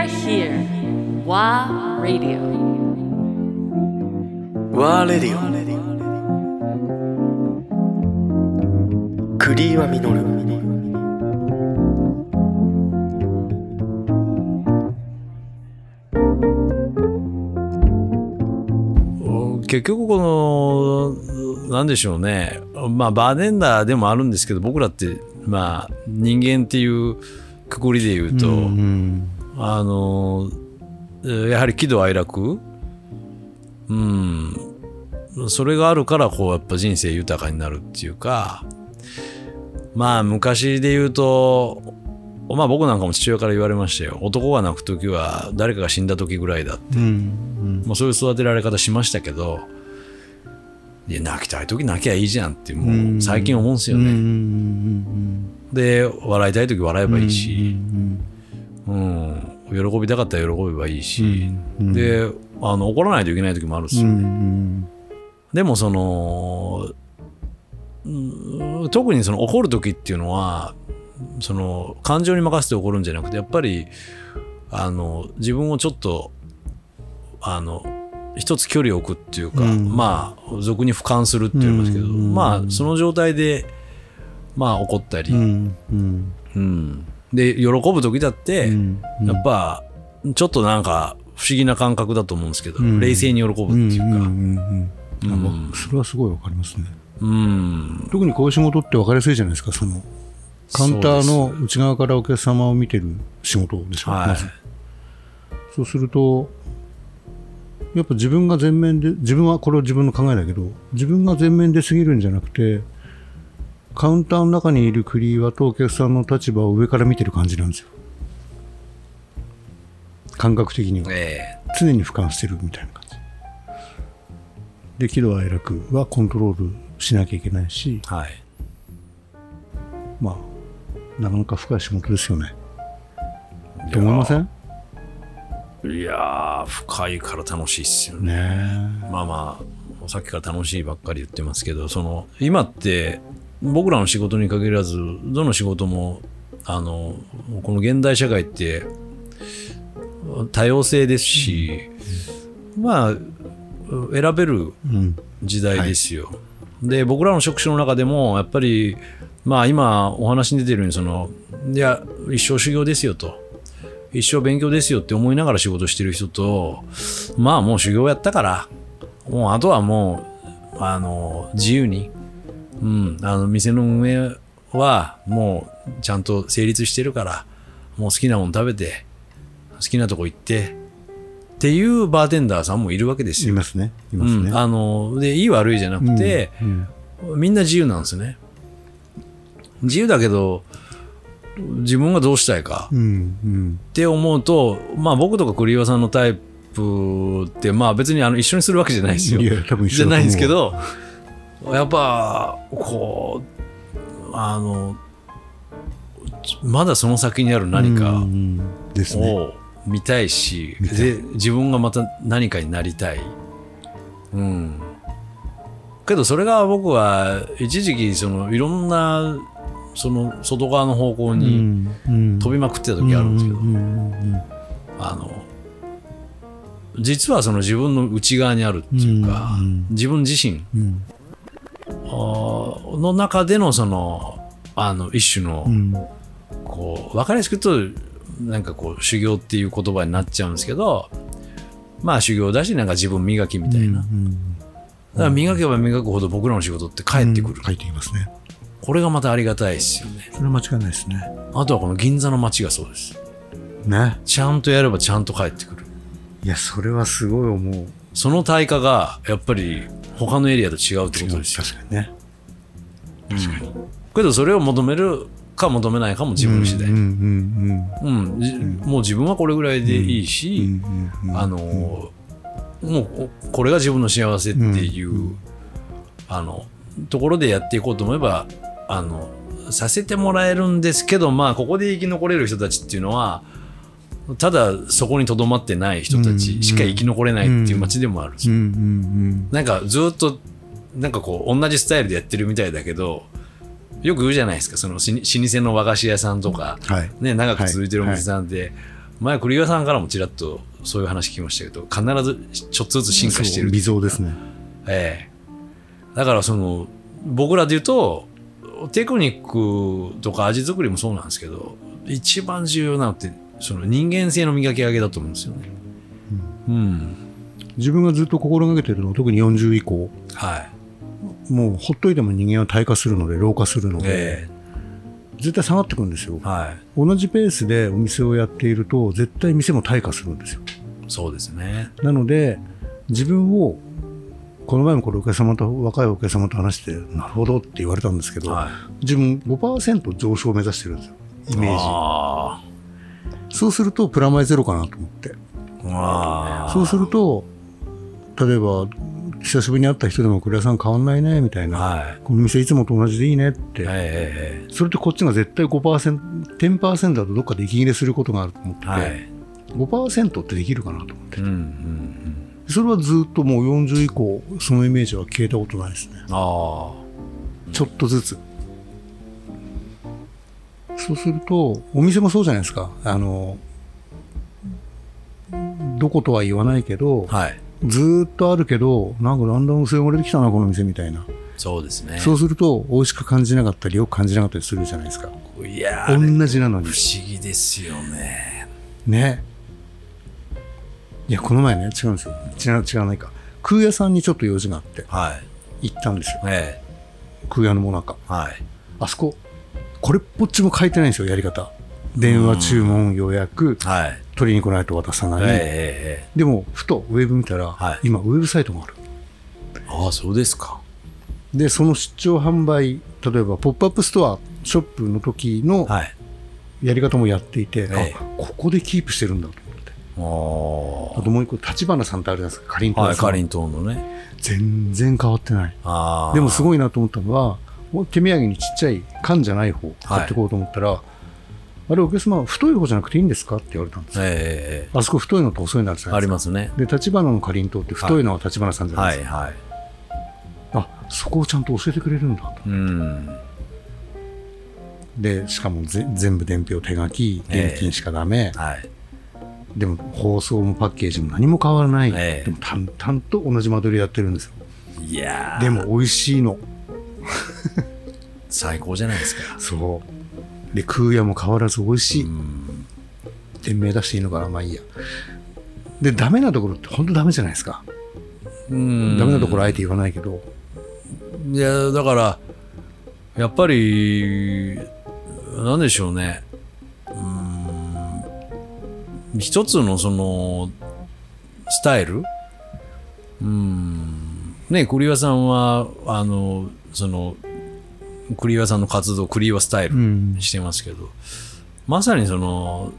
are here. WA Radio. ワーレディオクリーはミノル結局このなんでしょうねまあバーテンダーでもあるんですけど僕らってまあ人間っていうくくりで言うと、うんあのやはり喜怒哀楽？うん。それがあるからこうやっぱ人生豊かになるっていうか。まあ昔で言うとまあ僕なんかも父親から言われましたよ。男が泣く時は誰かが死んだ時ぐらいだって。うんまあ、そういう育てられ方しましたけどいや泣きたい時泣きゃいいじゃんってもう最近思うんですようんうね、んで笑いたい時笑えばいいうんし、うん喜びたかったら喜べばいいし、うん。であの怒らないといけない時もあるんですうよ、ん。でもそのうん特にその怒る時っていうのはその感情に任せて怒るんじゃなくてやっぱりあの自分をちょっとあの一つ距離を置くっていうか、うん。まあ俗に俯瞰するって言いますけど、うん。まあその状態でまあ怒ったり、うん。うん。うんで喜ぶ時だって、うん。やっぱちょっとなんか不思議な感覚だと思うんですけど、うん。冷静に喜ぶっていうか、うんうんそれはすごいわかりますね。うん。特にこういう仕事って分かりやすいじゃないですかそのカウンターの内側からお客様を見てる仕事でしょ、はい。まず。そうするとやっぱ自分が前面で自分はこれは自分の考えだけど自分が前面で過ぎるんじゃなくてカウンターの中にいるクリーワとお客さんの立場を上から見てる感じなんですよ。感覚的には。え常に俯瞰してるみたいな感じ。で喜怒哀楽はコントロールしなきゃいけないし。えはい。まあ、なかなか深い仕事ですよね。と思いません？いやー深いから楽しいっすよね。ねまあまあさっきから楽しいばっかり言ってますけどその今って僕らの仕事に限らずどの仕事もあのこの現代社会って多様性ですし、まあ選べる。時代ですよ。で僕らの職種の中でもやっぱりまあ今お話に出てるようにそのいや一生修行ですよと一生勉強ですよって思いながら仕事してる人とまあもう修行やったからもうあとはもうあの自由に、うん、あの店の運営はもうちゃんと成立してるからもう好きなもの食べて好きなとこ行ってっていうバーテンダーさんもいるわけですよ。いますね。いますね。うん、あのでいい悪いじゃなくて、うんみんな自由なんですね自由だけど自分がどうしたいかうん。うん。って思うと、まあ僕とか栗岩さんのタイプってまあ別にあの一緒にするわけじゃないですよいや、多分一じゃ緒だと思うないんですけ。どやっぱこうあのまだその先にある何か。を見たいし、で自分がまた何かになりたい。うん。けどそれが僕は一時期そのいろんなその外側の方向に飛びまくってた時あるんですけど、あの実はその自分の内側にあるっていうか、自分自身の中でのそのあの一種の、うんこう分かりやすく言うとなんかこう修行っていう言葉になっちゃうんですけどまあ修行だしなんか自分磨きみたいな、だから磨けば磨くほど僕らの仕事って返ってくる、書いていますね。これがまたありがたいですよねそれは間違いないですね。あとはこの銀座の街がそうですね。ちゃんとやればちゃんと帰ってくるいや、それはすごい思う。その対価がやっぱり他のエリアと違うってことですよ。確かにね。けどそれを求めるか求めないかも自分次第、もう自分はこれぐらいでいいし、あのもうこれが自分の幸せっていう、あのところでやっていこうと思えばあのさせてもらえるんですけどまあここで生き残れる人たちっていうのはただそこにとどまってない人たちしか生き残れないっていう街でもある。ん。なんかずっとなんかこう同じスタイルでやってるみたいだけどよく言うじゃないですか。そのし老舗の和菓子屋さんとか、はい。ね、長く続いてるお店さんって、前栗岩さんからもちらっとそういう話聞きましたけど必ずちょっとずつ進化してる微増ですね。ええ。だからその僕らで言うとテクニックとか味作りもそうなんですけど一番重要なのってその人間性の磨き上げだと思うんですよね。うん、自分がずっと心がけてるのは特に40以降はい。もうほっといても人間は退化するので老化するので、え絶対下がってくるんですよえはい。同じペースでお店をやっていると絶対店も退化するんですよそうですね。なので自分をこの前もこれお客様と若いお客様と話してなるほどって言われたんですけど、はい。自分5%上昇を目指してるんですよイメーあジそうするとプラマイゼロかなと思って。そうすると例えば久しぶりに会った人でも栗屋さん変わんないねみたいな、はい。この店いつもと同じでいいねって、ええそれってこっちが絶対5%、10%だとどっかで息切れすることがあると思ってて、はい。5%ってできるかなと思ってうんうんうん。それはずっともう40以降、そのイメージは消えたことないですね。あちょっとずつ。そうすると、お店もそうじゃないですか。あの、どことは言わないけど、あ。はい。ずーっとあるけど、なんかだんだん薄汚れてきたな、この店みたいな。そうですね。そうすると、美味しく感じなかったり、よく感じなかったりするじゃないですか。いや同じなのに不。思議ですよね。ね。いや、この前ね、違うんですよ。違う、違わないか。空屋さんにちょっと用事があって、はい。行ったんですよ。え空屋のもなか。えはい。あそこ、これっぽっちも書いてないんですよ、やり方。電話注文予約、はい。取りに来ないと渡さない。ええええでも、ふとウェブ見たら、はい今、ウェブサイトがある。ああ、そうですか。で、その出張販売、例えば、ポップアップストア、ショップの時のはい。やり方もやっていて、ええあ、ここでキープしてるんだと思って。ああともう一個、立花さんってあるじゃないですか、かりんとうさんかりんとうのね。全然変わってない。ああ。でもすごいなと思ったのは、手土産にちっちゃい缶じゃない方買ってこうと思ったら、あれ、お客様、太い方じゃなくていいんですか？って言われたんですよ。ええええあそこ太いのと細いのあるじゃないですか。ありますね。で、立花のかりんとうって太いのは立花さんじゃなはいい、ですか。はい。あ、そこをちゃんと教えてくれるんだと。うん。で、しかもぜ全部伝票手書き、ええ現金しかダメ。はい。でも、包装もパッケージも何も変わらない。ええでも、淡々と同じ間取りやってるんですよ。いやーでも、美味しいの。最高じゃないですか。そう。で、空屋も変わらず美味しい。うん。店名出していいのかなまあいいや。で、ダメなところって本当ダメじゃないですか。うんダメなところあえて言わないけど。いや、だから、やっぱり、なんでしょうね。うーん。一つのその、スタイル？うん。ね、栗岩さんは、あの、その、栗岩さんの活動、栗岩スタイルんしてますけど、まさにその、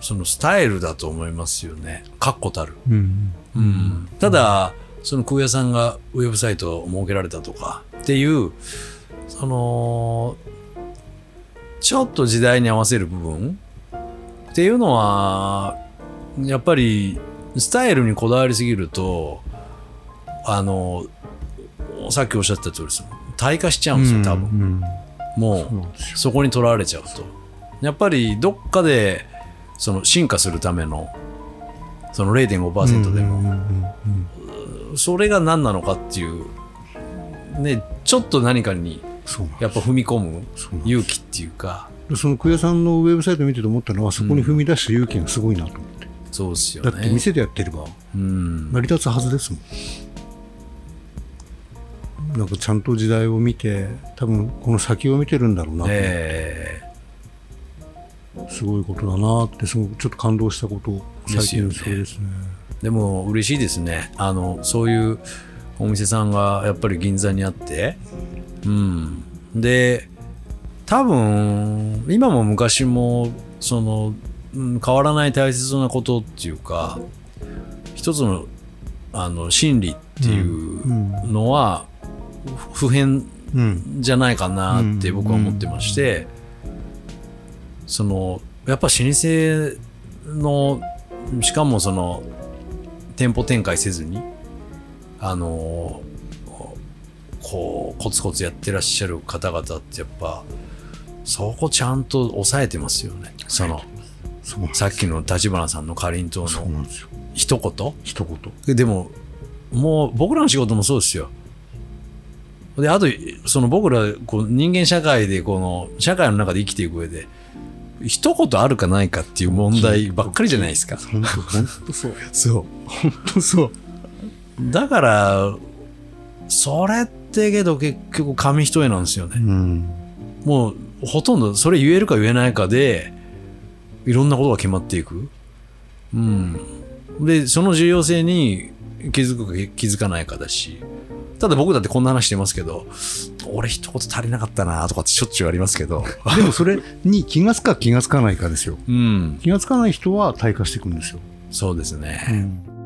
そのスタイルだと思いますよね。確固たる。うん。うんただ、その空屋さんがウェブサイトを設けられたとかっていう、その、ちょっと時代に合わせる部分っていうのは、やっぱりスタイルにこだわりすぎると、あの、さっきおっしゃった通り、その退化しちゃうんですよ、多分。うんもそう。そこにとらわれちゃうと。やっぱりどっかでその進化するためのその0.5%でも、うんうんうんそれが何なのかっていう、ね、ちょっと何かにやっぱ踏み込む勇気っていうか、すその久屋さんのウェブサイト見てて思ったのは、そこに踏み出した勇気がすごいなと思って。そうですよだってね。店でやってればうん。成り立つはずですもん。なんかちゃんと時代を見て、多分この先を見てるんだろうなえすごいことだなって、すごくちょっと感動したこと、最近。それですね。ーでも嬉しいですね。あの、そういうお店さんがやっぱり銀座にあって、うん。で、多分、今も昔も、その、うん変わらない大切なことっていうか、一つの、あの、真理っていうのは、不変うん。じゃないかなって僕は思ってまして、そのやっぱ老舗のしかもその店舗展開せずにあのこうコツコツやってらっしゃる方々ってやっぱそこちゃんと抑えてますよね。そのさっきの立花さんのかりんとうの一言？一言。ででももう僕らの仕事もそうですよであとその僕らこう人間社会でこの社会の中で生きていく上で一言あるかないかっていう問題ばっかりじゃないですか。本当そうそ本当そうう。だからそれってけど結局紙一重なんですよね。うん。もうほとんどそれ言えるか言えないかでいろんなことが決まっていく。うん。で、その重要性に気づくか気づかないかだし、ただ僕だってこんな話してますけど、俺一言足りなかったなとかってしょっちゅうありますけど、でもそれに気がつくか気がつかないかですようん。気がつかない人は退化していくんですよ、そうですね。うん